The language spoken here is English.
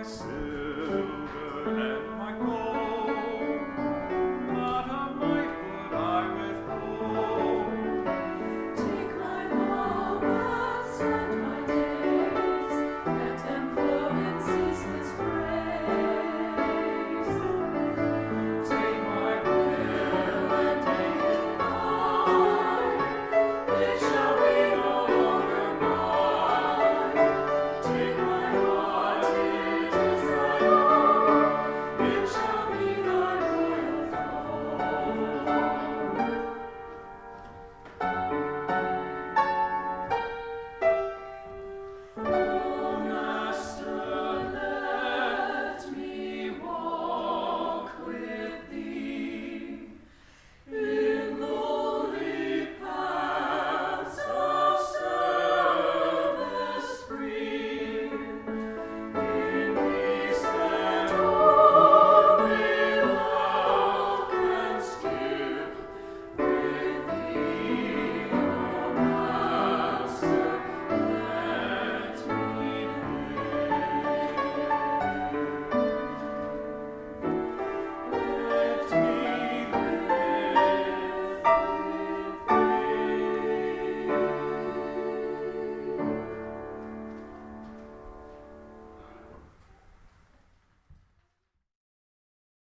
my sin.